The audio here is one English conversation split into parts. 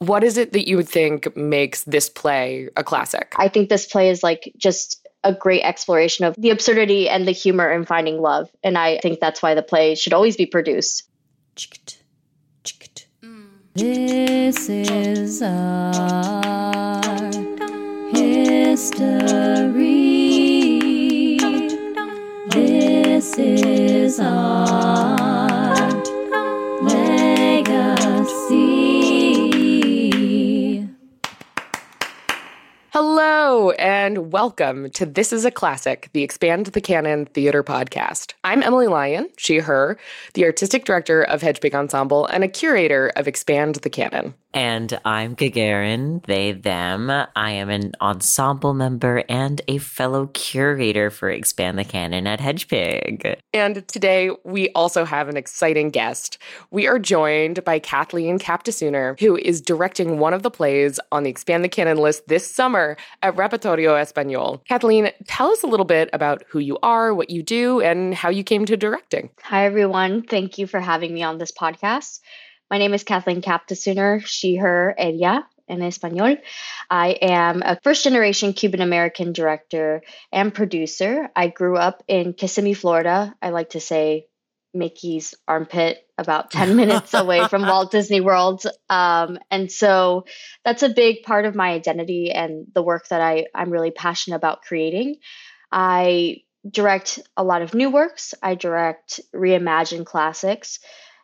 What is it that you would think makes this play a classic? I think this play is like just a great exploration of the absurdity and the humor in finding love. And I think that's why the play should always be produced. Mm. This is our history. This is our Hello and welcome to This is a Classic, the Expand the Canon Theater podcast. I'm Emily Lyon, she, her, the artistic director of Hedgepig Ensemble and a curator of Expand the Canon. And I'm Gagarin, they, them. I am an ensemble member and a fellow curator for Expand the Canon at Hedgepig. And today we also have an exciting guest. We are joined by Kathleen Capdesuner, who is directing one of the plays on the Expand the Canon list this summer at Repertorio Español. Kathleen, tell us a little bit about who you are, what you do, and how you came to directing. Hi, everyone. Thank you for having me on this podcast. My name is Kathleen Capdesuner, she, her, ella in Espanol. I am a first generation Cuban American director and producer. I grew up in Kissimmee, Florida. I like to say Mickey's armpit, about 10 minutes away from Walt Disney World. Um, and so that's a big part of my identity and the work that I, I'm really passionate about creating. I direct a lot of new works, I direct reimagined classics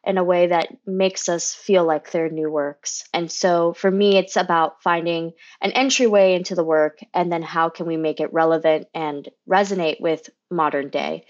in a way that makes us feel like they're new works. And so for me, it's about finding an entryway into the work and then how can we make it relevant and resonate with modern day.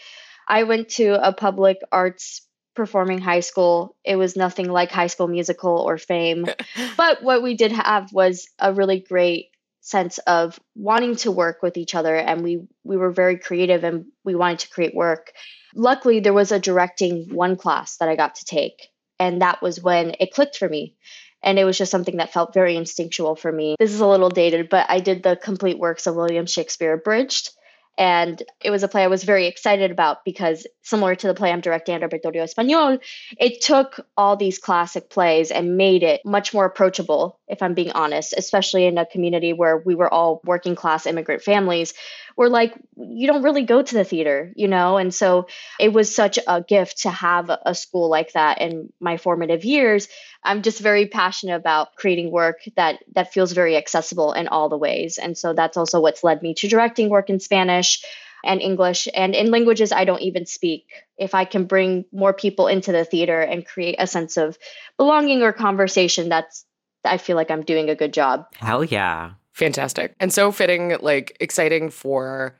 I went to a public arts performing high school. It was nothing like High School Musical or Fame. but what we did have was a really great sense of wanting to work with each other and we we were very creative and we wanted to create work luckily there was a directing one class that I got to take. And that was when it clicked for me. And it was just something that felt very instinctual for me. This is a little dated, but I did the complete works of William Shakespeare abridged. And it was a play I was very excited about because, similar to the play I'm directing at Repertorio Español, it took all these classic plays and made it much more approachable, if I'm being honest, especially in a community where we were all working class immigrant families were like, you don't really go to the theater, you know? And so it was such a gift to have a school like that in my formative years. I'm just very passionate about creating work that that feels very accessible in all the ways. And so that's also what's led me to directing work in Spanish and English and in languages I don't even speak. If I can bring more people into the theater and create a sense of belonging or conversation, that's I feel like I'm doing a good job. Hell yeah. Fantastic. And so fitting, like exciting for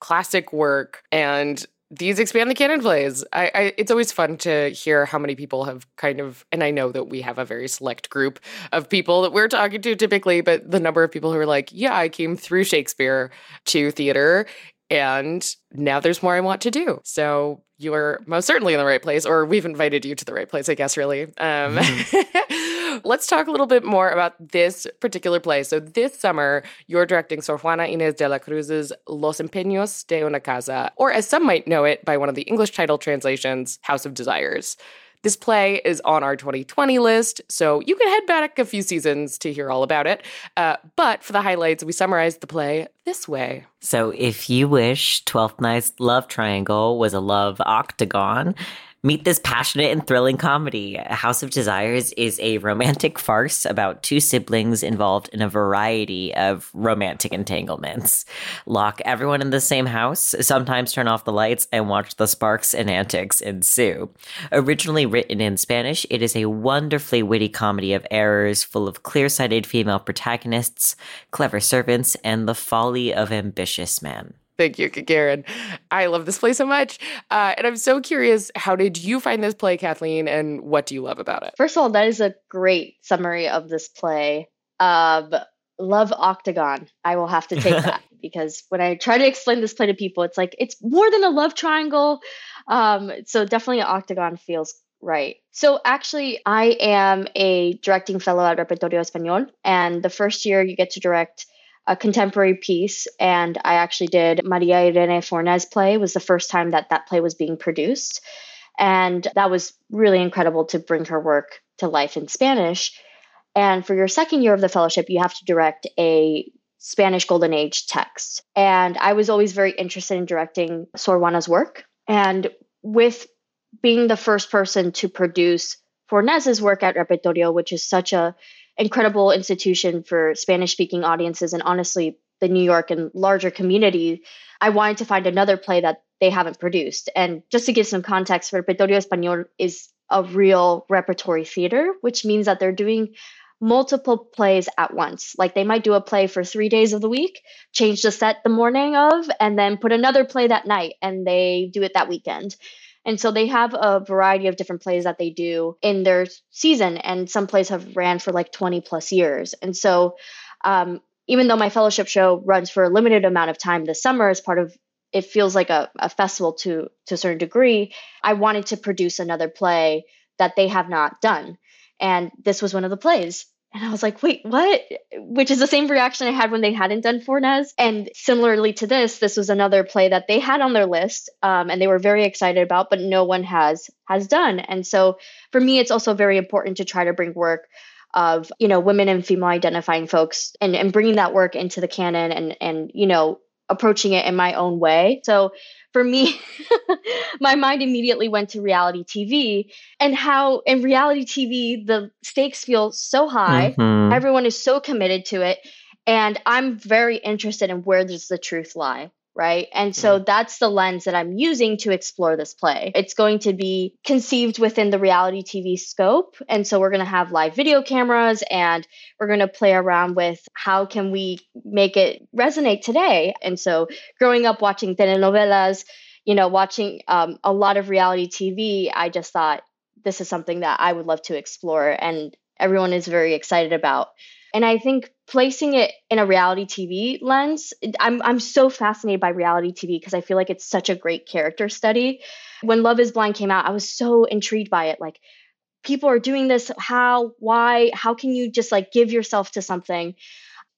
classic work and these expand the canon plays. I, I, it's always fun to hear how many people have kind of, and I know that we have a very select group of people that we're talking to typically, but the number of people who are like, yeah, I came through Shakespeare to theater, and now there's more I want to do. So you're most certainly in the right place, or we've invited you to the right place, I guess, really. Um, mm-hmm. let's talk a little bit more about this particular play. So, this summer, you're directing Sor Juana Inés de la Cruz's Los Empeños de una Casa, or as some might know it by one of the English title translations, House of Desires. This play is on our 2020 list, so you can head back a few seasons to hear all about it. Uh, but for the highlights, we summarized the play this way. So, if you wish Twelfth Night's love triangle was a love octagon, Meet this passionate and thrilling comedy. House of Desires is a romantic farce about two siblings involved in a variety of romantic entanglements. Lock everyone in the same house, sometimes turn off the lights, and watch the sparks and antics ensue. Originally written in Spanish, it is a wonderfully witty comedy of errors full of clear sighted female protagonists, clever servants, and the folly of ambitious men. Thank you, Karen. I love this play so much. Uh, and I'm so curious, how did you find this play, Kathleen, and what do you love about it? First of all, that is a great summary of this play. Um, love Octagon. I will have to take that because when I try to explain this play to people, it's like it's more than a love triangle. Um, so definitely Octagon feels right. So actually, I am a directing fellow at Repertorio Español, and the first year you get to direct a contemporary piece and i actually did maria irene fornes play it was the first time that that play was being produced and that was really incredible to bring her work to life in spanish And for your second year of the fellowship, you have to direct a Spanish Golden Age text. And I was always very interested in directing Sor Juana's work. And with being the first person to produce Fornes's work at Repertorio, which is such a incredible institution for Spanish speaking audiences and honestly the New York and larger community, I wanted to find another play that they haven't produced. And just to give some context, Repertorio Español is a real repertory theater, which means that they're doing multiple plays at once. Like they might do a play for three days of the week, change the set the morning of, and then put another play that night, and they do it that weekend. And so they have a variety of different plays that they do in their season, and some plays have ran for like 20 plus years. And so, um, even though my fellowship show runs for a limited amount of time this summer as part of it feels like a, a festival to to a certain degree i wanted to produce another play that they have not done and this was one of the plays and I was like, wait, what? Which is the same reaction I had when they hadn't done Fornes. And similarly to this, this was another play that they had on their list um, and they were very excited about, but no one has has done. And so for me, it's also very important to try to bring work of you know women and female identifying folks and, and bringing that work into the canon and and you know approaching it in my own way. So for me, my mind immediately went to reality TV and how in reality TV, the stakes feel so high. Mhm. Everyone is so committed to it. And I'm very interested in where does the truth lie. Right. And so that's the lens that I'm using to explore this play. It's going to be conceived within the reality TV scope. And so we're going to have live video cameras and we're going to play around with how can we make it resonate today. And so growing up watching telenovelas, you know, watching um, a lot of reality TV, I just thought this is something that I would love to explore, and everyone is very excited about. And I think placing it in a reality TV lens, I'm I'm so fascinated by reality TV because I feel like it's such a great character study. When Love Is Blind came out, I was so intrigued by it. Like people are doing this, how, why, how can you just like give yourself to something?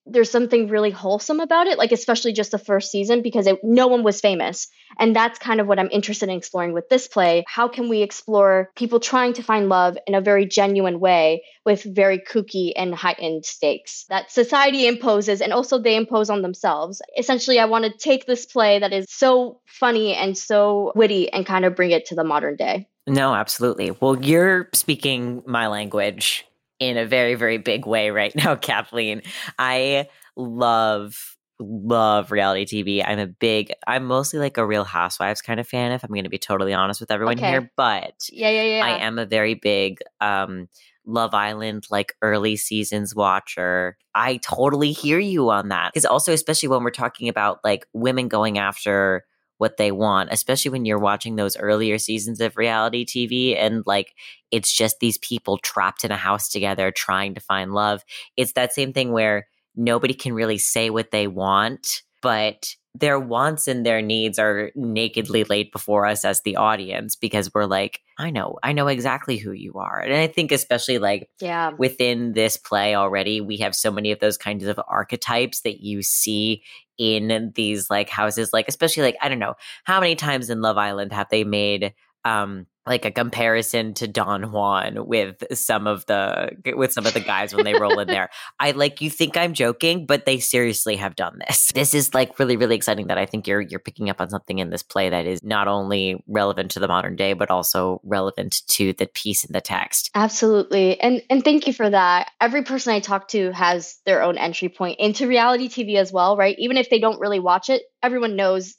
There's something really wholesome about it, like especially just the first season because it, no one was famous. And that's kind of what I'm interested in exploring with this play. How can we explore people trying to find love in a very genuine way with very kooky and heightened stakes that society imposes and also they impose on themselves? Essentially, I want to take this play that is so funny and so witty and kind of bring it to the modern day. No, absolutely. Well, you're speaking my language in a very, very big way right now, Kathleen. I love love reality TV. I'm a big I'm mostly like a real housewives kind of fan if I'm going to be totally honest with everyone Okay. here, but Yeah, yeah, yeah. I am a very big um Love Island like early seasons watcher. I totally hear you on that. Cuz also especially when we're talking about like women going after what they want, especially when you're watching those earlier seasons of reality TV and like it's just these people trapped in a house together trying to find love. It's that same thing where nobody can really say what they want, but their wants and their needs are nakedly laid before us as the audience because we're like, I know, I know exactly who you are. And I think, especially like yeah. within this play already, we have so many of those kinds of archetypes that you see in these like houses. Like, especially like, I don't know, how many times in Love Island have they made um like a comparison to Don Juan with some of the with some of the guys when they roll in there. I like you think I'm joking, but they seriously have done this. This is like really really exciting that I think you're you're picking up on something in this play that is not only relevant to the modern day but also relevant to the piece in the text. Absolutely. And and thank you for that. Every person I talk to has their own entry point into reality TV as well, right? Even if they don't really watch it, everyone knows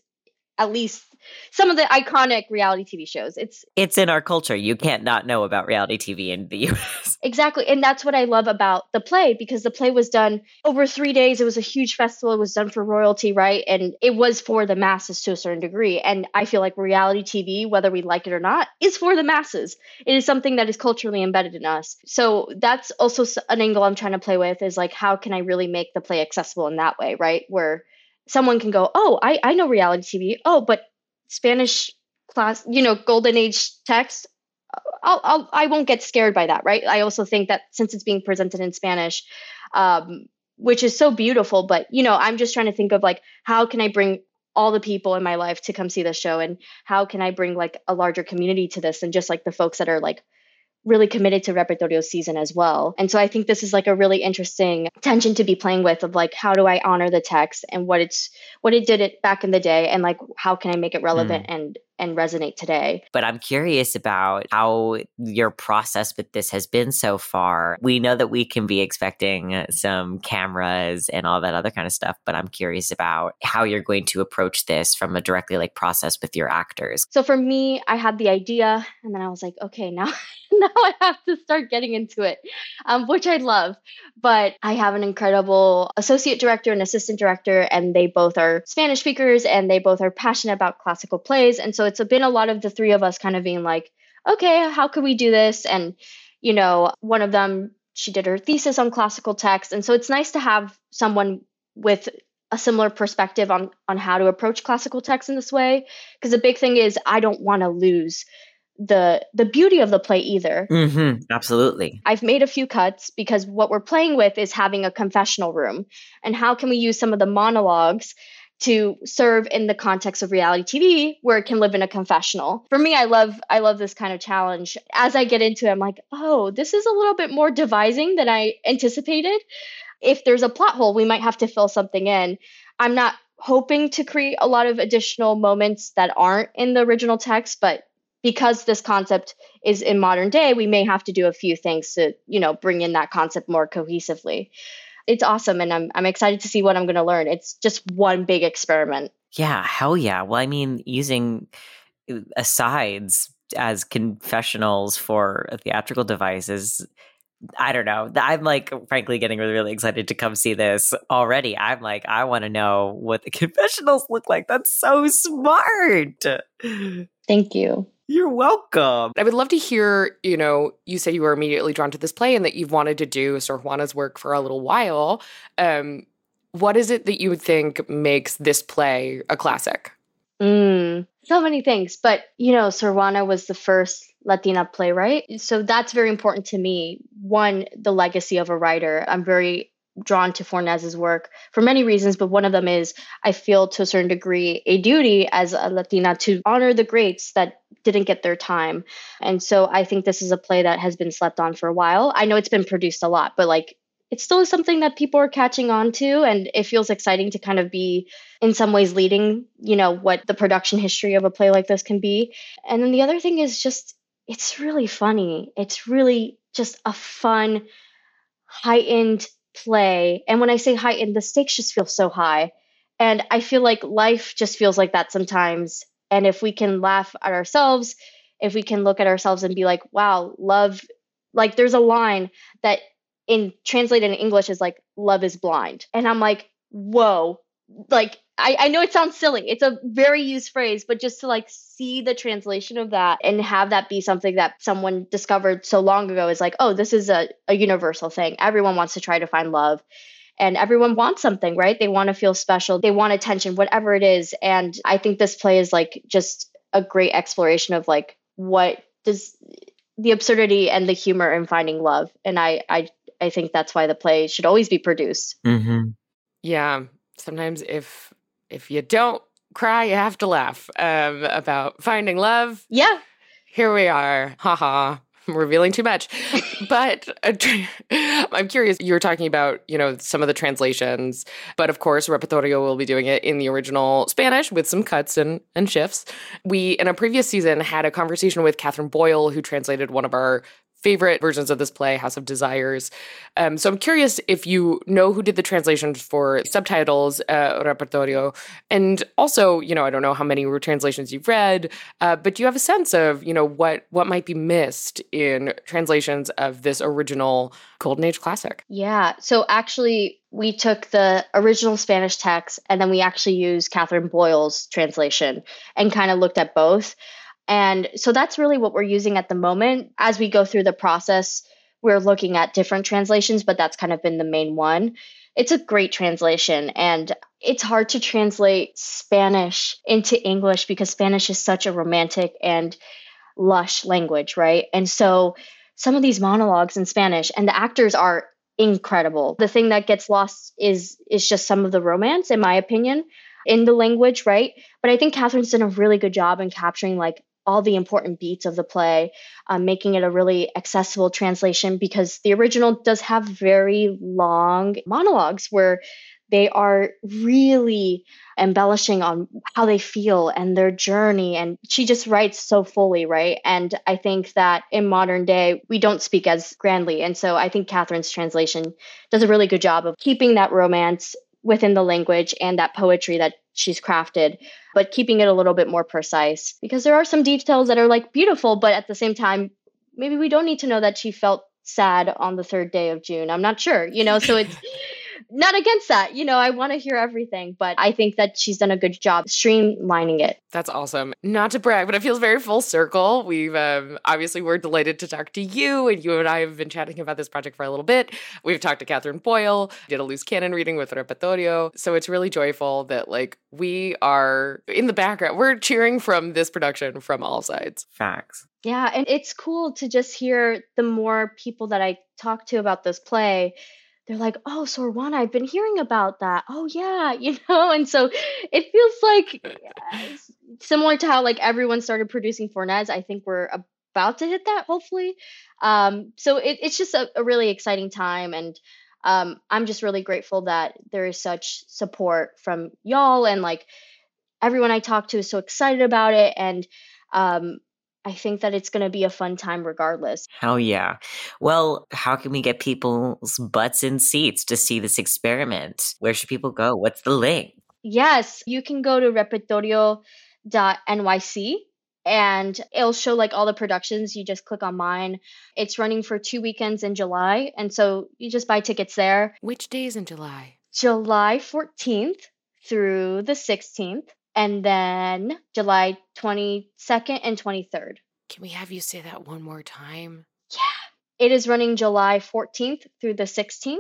at least some of the iconic reality TV shows. It's It's in our culture. You can't not know about reality TV in the US. exactly and that's what I love about the play because the play was done over 3 days. It was a huge festival. It was done for royalty, right? And it was for the masses to a certain degree. And I feel like reality TV, whether we like it or not, is for the masses. It is something that is culturally embedded in us. So that's also an angle I'm trying to play with is like how can I really make the play accessible in that way, right? Where someone can go, "Oh, I I know reality TV. Oh, but Spanish class, you know, golden age text, I'll, I'll I won't get scared by that, right? I also think that since it's being presented in Spanish, um, which is so beautiful, but you know, I'm just trying to think of like how can I bring all the people in my life to come see this show, and how can I bring like a larger community to this, and just like the folks that are like really committed to repertorio season as well. And so I think this is like a really interesting tension to be playing with of like how do I honor the text and what it's what it did it back in the day and like how can I make it relevant mm. and and resonate today. But I'm curious about how your process with this has been so far. We know that we can be expecting some cameras and all that other kind of stuff, but I'm curious about how you're going to approach this from a directly like process with your actors. So for me, I had the idea and then I was like, okay, now now I have to start getting into it, um, which I love. But I have an incredible associate director and assistant director, and they both are Spanish speakers and they both are passionate about classical plays. And so it's been a lot of the three of us kind of being like, okay, how could we do this? And, you know, one of them, she did her thesis on classical text. And so it's nice to have someone with a similar perspective on on how to approach classical text in this way because the big thing is i don't want to lose the the beauty of the play either. Mm-hmm, absolutely. I've made a few cuts because what we're playing with is having a confessional room, and how can we use some of the monologues to serve in the context of reality TV where it can live in a confessional. For me, I love I love this kind of challenge. As I get into it, I'm like, oh, this is a little bit more devising than I anticipated. If there's a plot hole, we might have to fill something in. I'm not hoping to create a lot of additional moments that aren't in the original text, but because this concept is in modern day, we may have to do a few things to, you know, bring in that concept more cohesively. It's awesome and I'm I'm excited to see what I'm going to learn. It's just one big experiment. Yeah, hell yeah. Well, I mean, using uh, asides as confessionals for theatrical devices I don't know. I'm like, frankly, getting really, really excited to come see this already. I'm like, I want to know what the confessionals look like. That's so smart. Thank you. You're welcome. I would love to hear, you know, you say you were immediately drawn to this play and that you've wanted to do Sor Juana's work for a little while. Um, what is it that you would think makes this play a classic? Mm, so many things, but you know, Sor Juana was the first Latina playwright. So that's very important to me. One, the legacy of a writer. I'm very drawn to Fornes's work for many reasons, but one of them is I feel to a certain degree a duty as a Latina to honor the greats that didn't get their time. And so I think this is a play that has been slept on for a while. I know it's been produced a lot, but like it still is something that people are catching on to and it feels exciting to kind of be in some ways leading, you know, what the production history of a play like this can be. And then the other thing is just it's really funny. It's really just a fun heightened play. And when I say heightened, the stakes just feel so high. And I feel like life just feels like that sometimes. And if we can laugh at ourselves, if we can look at ourselves and be like, wow, love, like there's a line that in translated in English is like, love is blind. And I'm like, whoa, like I, I know it sounds silly. It's a very used phrase, but just to like see the translation of that and have that be something that someone discovered so long ago is like, oh, this is a, a universal thing. Everyone wants to try to find love and everyone wants something, right? They want to feel special, they want attention, whatever it is. And I think this play is like just a great exploration of like what does the absurdity and the humor in finding love. And I I I think that's why the play should always be produced. Mm-hmm. Yeah. Sometimes if if you don't cry, you have to laugh um, about finding love. Yeah. Here we are. Haha. I'm revealing too much. but uh, I'm curious. You were talking about, you know, some of the translations, but of course, Repertorio will be doing it in the original Spanish with some cuts and, and shifts. We, in a previous season, had a conversation with Catherine Boyle, who translated one of our favorite versions of this play, House of Desires. Um, so I'm curious if you know who did the translations for subtitles, uh, repertorio, and also, you know, I don't know how many translations you've read, uh, but do you have a sense of, you know, what what might be missed in translations of this original Golden Age classic? Yeah. So actually, we took the original Spanish text and then we actually used Catherine Boyle's translation and kind of looked at both. And so that's really what we're using at the moment. As we go through the process, we're looking at different translations, but that's kind of been the main one. It's a great translation, and it's hard to translate Spanish into English because Spanish is such a romantic and lush language, right? And so some of these monologues in Spanish, and the actors are incredible. The thing that gets lost is is just some of the romance, in my opinion, in the language, right? But I think Catherine's done a really good job in capturing like all the important beats of the play, um, making it a really accessible translation because the original does have very long monologues where they are really embellishing on how they feel and their journey. And she just writes so fully, right? And I think that in modern day, we don't speak as grandly. And so I think Catherine's translation does a really good job of keeping that romance within the language and that poetry that she's crafted, but keeping it a little bit more precise because there are some details that are like beautiful, but at the same time, maybe we don't need to know that she felt sad on the third day of June. I'm not sure, you know, so it's not against that. You know, I want to hear everything, but I think that she's done a good job streamlining it. That's awesome. Not to brag, but it feels very full circle. We've um, obviously we're delighted to talk to you, and you and I have been chatting about this project for a little bit. We've talked to Catherine Boyle, did a loose canon reading with Repertorio, so it's really joyful that like we are in the background. We're cheering from this production from all sides. Facts. Yeah, and it's cool to just hear the more people that I talk to about this play they're like, oh, Sor Juana, I've been hearing about that. Oh, yeah, you know? And so it feels like similar to how like everyone started producing Fornés. I think we're about to hit that, hopefully. Um, so it, it's just a, a, really exciting time. And um, I'm just really grateful that there is such support from y'all and like everyone I talk to is so excited about it. And um, I think that it's going to be a fun time regardless. Hell yeah. Well, how can we get people's butts in seats to see this experiment? Where should people go? What's the link? Yes, you can go to repertorio.nyc and it'll show like all the productions. You just click on mine. It's running for two weekends in July. And so you just buy tickets there. Which days in July? July 14th through the 16th and then July 22nd and 23rd. Can we have you say that one more time? Yeah. It is running July 14th through the 16th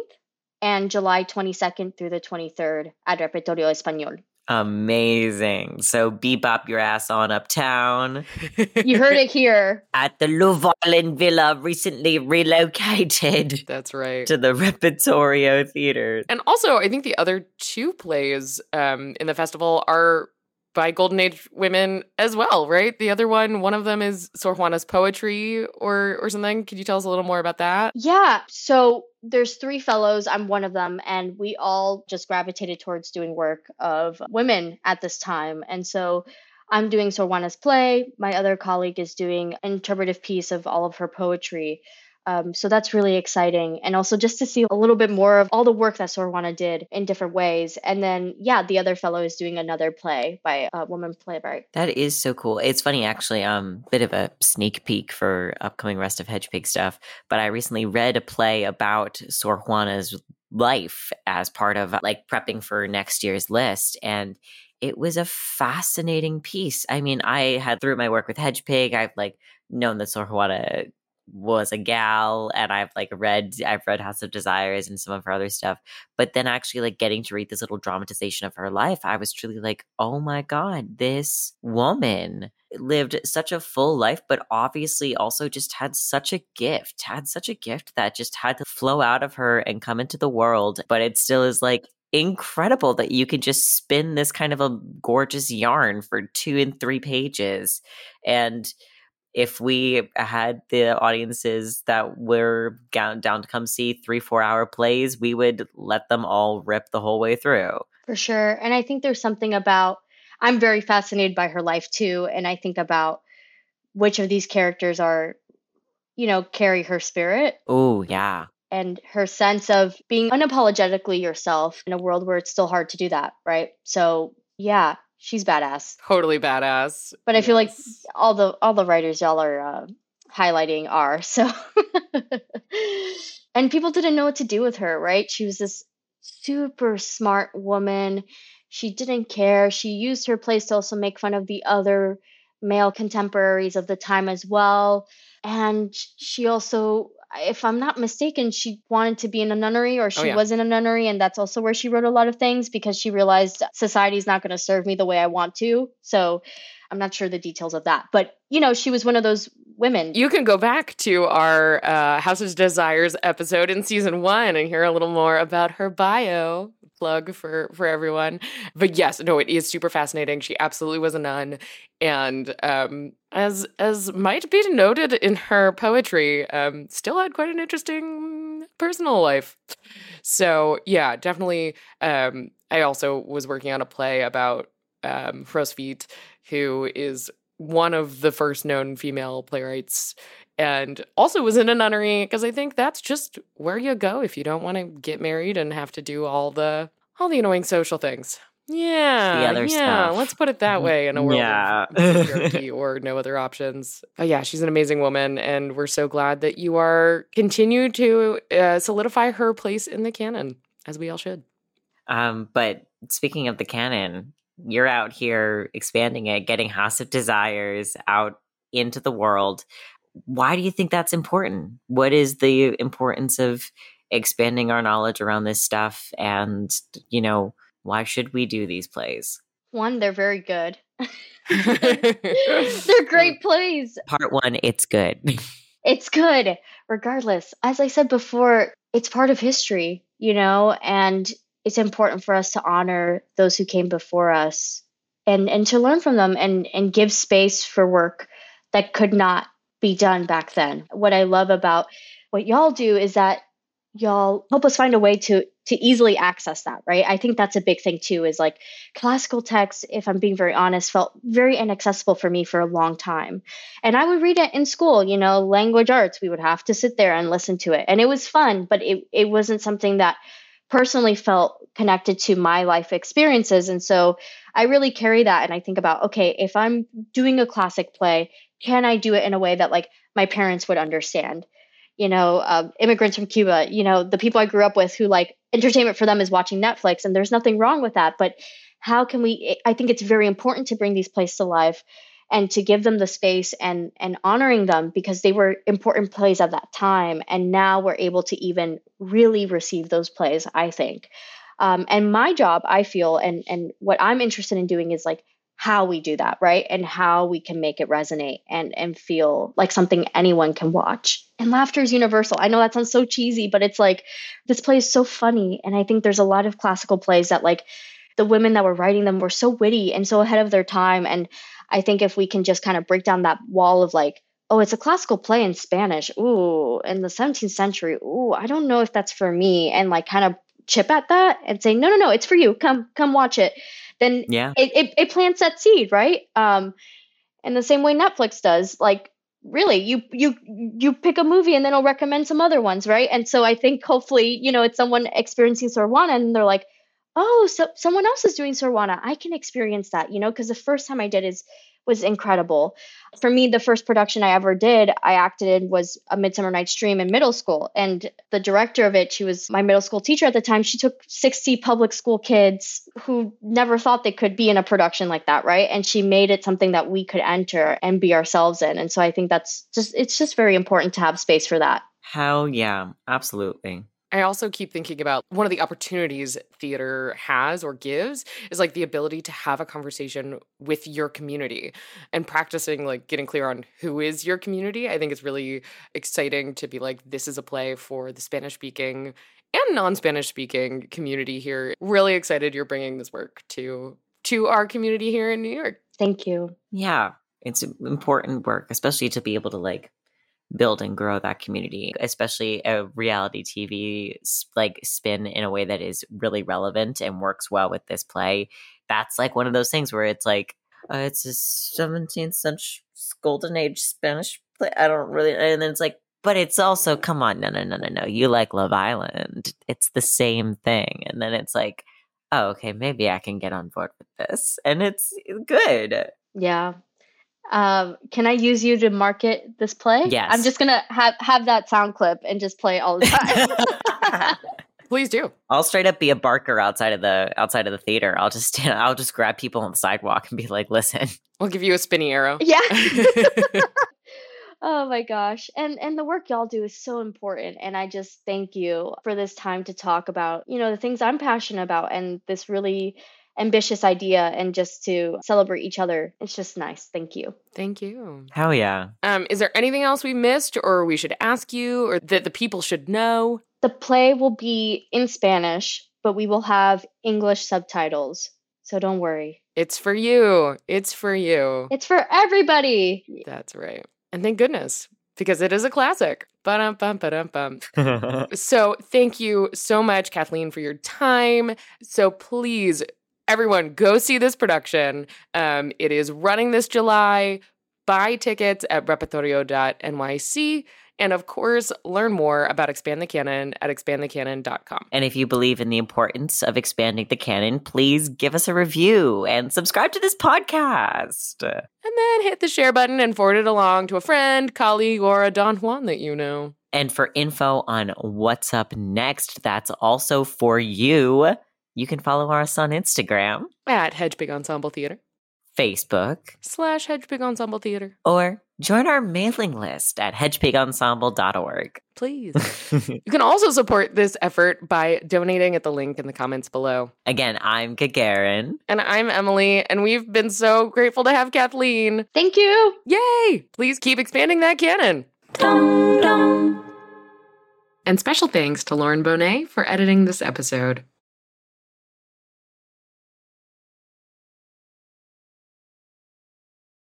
and July 22nd through the 23rd at Repertorio Español. Amazing. So bebop your ass on uptown. you heard it here. At the Llewellyn Villa, recently relocated. That's right. To the Repertorio Theater. And also, I think the other two plays um, in the festival are by Golden Age women as well, right? The other one, one of them is Sor Juana's poetry or or something. Could you tell us a little more about that? Yeah. So there's three fellows. I'm one of them, and we all just gravitated towards doing work of women at this time. And so I'm doing Sor Juana's play. My other colleague is doing an interpretive piece of all of her poetry. Um, so that's really exciting. And also just to see a little bit more of all the work that Sor Juana did in different ways. And then, yeah, the other fellow is doing another play by a woman playwright. That is so cool. It's funny, actually, um, bit of a sneak peek for upcoming Rest of Hedgepig stuff. But I recently read a play about Sor Juana's life as part of like prepping for next year's list. And it was a fascinating piece. I mean, I had through my work with Hedgepig, I've like known that Sor Juana was a gal and I've like read I've read House of Desires and some of her other stuff. But then actually like getting to read this little dramatization of her life, I was truly like, oh my God, this woman lived such a full life, but obviously also just had such a gift, had such a gift that just had to flow out of her and come into the world. But it still is like incredible that you can just spin this kind of a gorgeous yarn for two and three pages. And if we had the audiences that were down, down to come see three, four hour plays, we would let them all rip the whole way through. For sure. And I think there's something about, I'm very fascinated by her life too. And I think about which of these characters are, you know, carry her spirit. Oh, yeah. And her sense of being unapologetically yourself in a world where it's still hard to do that, right? So, yeah, she's badass. Totally badass. But I yes. feel like all the all the writers y'all are uh, highlighting are so. and people didn't know what to do with her, right? She was this super smart woman. She didn't care. She used her place to also make fun of the other male contemporaries of the time as well. And she also if I'm not mistaken, she wanted to be in a nunnery or oh, she oh, yeah. was in a nunnery. And that's also where she wrote a lot of things because she realized society's not going to serve me the way I want to. So I'm not sure the details of that. But, you know, she was one of those women. You can go back to our uh, House of Desires episode in season one and hear a little more about her bio. plug for for everyone. But yes, no, it is super fascinating. She absolutely was a nun, and um, as as might be noted in her poetry, um, still had quite an interesting personal life. So yeah, definitely. Um, I also was working on a play about um, Hrosvít, who is one of the first known female playwrights and also was in a nunnery because I think that's just where you go if you don't want to get married and have to do all the all the annoying social things. Yeah, other yeah. stuff. Let's put it that way in a world Yeah. of or no other options. But yeah, she's an amazing woman, and we're so glad that you are continue to uh, solidify her place in the canon, as we all should. Um, but speaking of the canon, you're out here expanding it, getting House of Desires out into the world. Why do you think that's important? What is the importance of expanding our knowledge around this stuff? And, you know, why should we do these plays? One, they're very good. they're great plays. Part one, it's good. It's good, regardless. As I said before, it's part of history, you know, and it's important for us to honor those who came before us and and to learn from them and and give space for work that could not be done back then. What I love about what y'all do is that y'all help us find a way to to easily access that right? I think that's a big thing too is like classical text if i'm being very honest felt very inaccessible for me for a long time. And i would read it in school you know language arts we would have to sit there and listen to it. And it was fun but it, it wasn't something that personally felt connected to my life experiences. And so i really carry that and i think about okay if i'm doing a classic play can i do it in a way that like my parents would understand you know, uh, immigrants from Cuba, you know, the people I grew up with who like entertainment for them is watching Netflix, and there's nothing wrong with that. But how can we? I think it's very important to bring these plays to life and to give them the space and and honoring them because they were important plays at that time, and now we're able to even really receive those plays. I think, um, and my job, I feel, and and what I'm interested in doing is like how we do that right? And how we can make it resonate and and feel like something anyone can watch. And laughter is universal. I know that sounds so cheesy but it's like this play is so funny. And i think there's a lot of classical plays that like the women that were writing them were so witty and so ahead of their time. And i think if we can just kind of break down that wall of like oh it's a classical play in spanish. Ooh in the 17th century. Ooh i don't know if that's for me. And like kind of chip at that and say no no no it's for you. Come come watch it then Yeah. it, it, it plants that seed right um in the same way netflix does like really you you you pick a movie and then it'll recommend some other ones right and so i think hopefully you know it's someone experiencing Sor Juana and they're like oh so someone else is doing Sor Juana. I can experience that you know because the first time i did is was incredible. For me the first production i ever did i acted in was a midsummer night's dream in middle school and the director of it she was my middle school teacher at the time she took 60 public school kids who never thought they could be in a production like that right? And she made it something that we could enter and be ourselves in and so i think that's just it's just very important to have space for that. Hell yeah, absolutely. I also keep thinking about one of the opportunities theater has or gives is like the ability to have a conversation with your community and practicing like getting clear on who is your community. I think it's really exciting to be like, this is a play for the Spanish speaking and non Spanish speaking community here. Really excited you're bringing this work to to our community here in New York. thank you Yeah, it's important work, especially to be able to like build and grow that community, especially a reality TV like spin in a way that is really relevant and works well with this play. That's like one of those things where it's like uh, it's a 17th century golden age Spanish play. I don't really, and then it's like, but it's also come on, no, no, no, no, no. You like Love Island? It's the same thing, and then it's like. Oh, okay. Maybe I can get on board with this, and it's good. Yeah. Um, can I use you to market this play? Yes. I'm just gonna have have that sound clip and just play it all the time. Please do. I'll straight up be a barker outside of the outside of the theater. I'll just stand, I'll just grab people on the sidewalk and be like, "Listen, We'll give you a spinny arrow. yeah. oh my gosh. And and the work y'all do is so important. And I just thank you for this time to talk about, you know, the things I'm passionate about and this really ambitious idea and just to celebrate each other. It's just nice. Thank you. Thank you. hell yeah!" Um, is there anything else we missed or we should ask you or that the people should know? The play will be in Spanish but we will have English subtitles. So don't worry. It's for you. It's for you. It's for everybody. That's right. And thank goodness, because it is a classic. Ba-dum, bum, ba-dum, bum. So thank you so much, Kathleen, for your time. So please, everyone, go see this production. Um, it is running this July. Buy tickets at repertorio.nyc. And of course, learn more about Expand the Canon at expandthecanon.com. And if you believe in the importance of expanding the canon, please give us a review and subscribe to this podcast. And then hit the share button and forward it along to a friend, colleague, or a Don Juan that you know. And for info on what's up next, that's also for you. You can follow us on Instagram, At Hedgepig Ensemble Theater Facebook, slash Hedgepig Ensemble Theater. or join our mailing list at hedgepigensemble.org. Please. you can also support this effort by donating at the link in the comments below. Again, I'm Gagarin. And I'm Emily, and we've been so grateful to have Kathleen. Thank you. Yay! Please keep expanding that canon. Dum dum. And special thanks to Lauren Bonet for editing this episode.